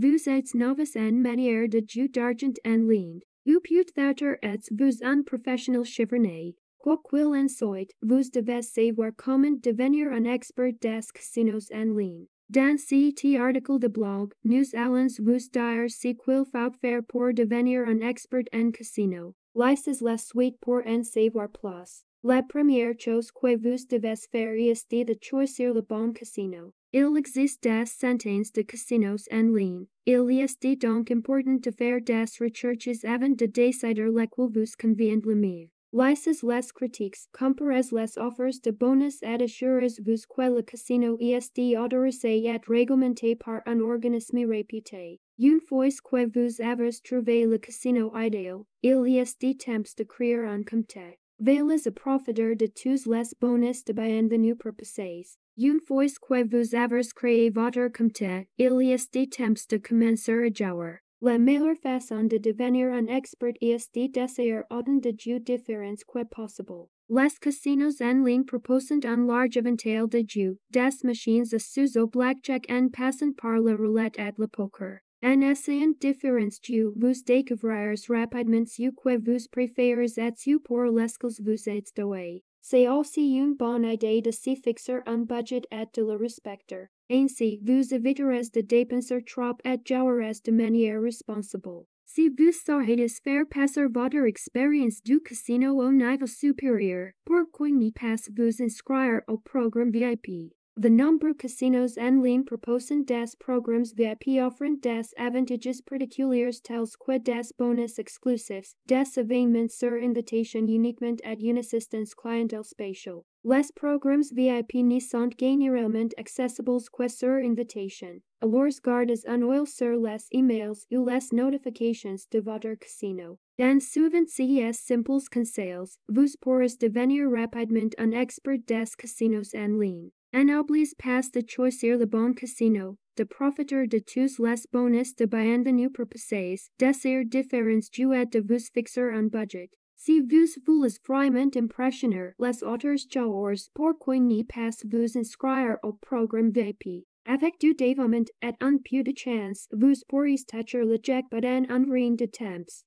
vous êtes novice en manière de jeu d'argent en ligne. Ou peut-être êtes-vous un professionnel chevronné. Quoi qu'il en soit, vous devez savoir comment devenir un expert des casinos en ligne. Dans cet article de blog, nous allons vous dire ce qu'il faut faire pour devenir un expert en casino. Lices la suite pour en savoir plus. La première chose que vous devez faire est de choisir le bon casino. Il existe des centaines de casinos en ligne. Il est donc important de faire des recherches avant de décider lequel vous convient le mieux. Lisez les critiques, comparez les offres de bonus et assurez-vous que le casino est autorisé et réglementé par un organisme réputé. Une fois que vous avez trouvé le casino idéal, il est temps de créer un compte. Veuillez à profiter de tous les bonus de bienvenue purposes. Une fois que vous avez créé votre compte, il est temps de commencer à jouer. La meilleure façon de devenir un expert est d'essayer autant de jeux différents que possible. Les casinos en ligne proposent un large éventail de jeux, des machines à sous au blackjack en passant par la roulette et le poker. Essayant différents jeux, vous découvrirez rapidement ce que vous préférez et ce pour lesquels vous êtes doué. C'est aussi une bonne idée de se fixer un budget et de le respecter. Ainsi, vous éviterez de dépenser trop et jouerez de manière responsable. Si vous souhaitez faire passer votre expérience du casino au niveau supérieur, pourquoi ne pas vous inscrire au programme VIP? The nombreux casinos en ligne proposent des programmes VIP offrant des avantages particuliers tels que des bonus exclusifs, des événements sur invitation uniquement et une assistance clientèle spéciale. Les programmes VIP ne sont généralement accessibles que sur invitation. Alors gardez un œil sur les emails ou les notifications de votre casino. Dans souvent ces simples conseils, vous pourrez devenir rapidement un expert des casinos en ligne. N'oubliez pas de choisir le bon casino, de profiter de tous les bonus de bienvenue purposes, d'essayer différents jeux et de vous fixer un budget. Si vous voulez vraiment impressionner les autres joueurs, pourquoi ne pas vous inscrire au programme VIP? Avec du dévouement et un peu de chance, vous pourrez toucher le jackpot en un rien de temps.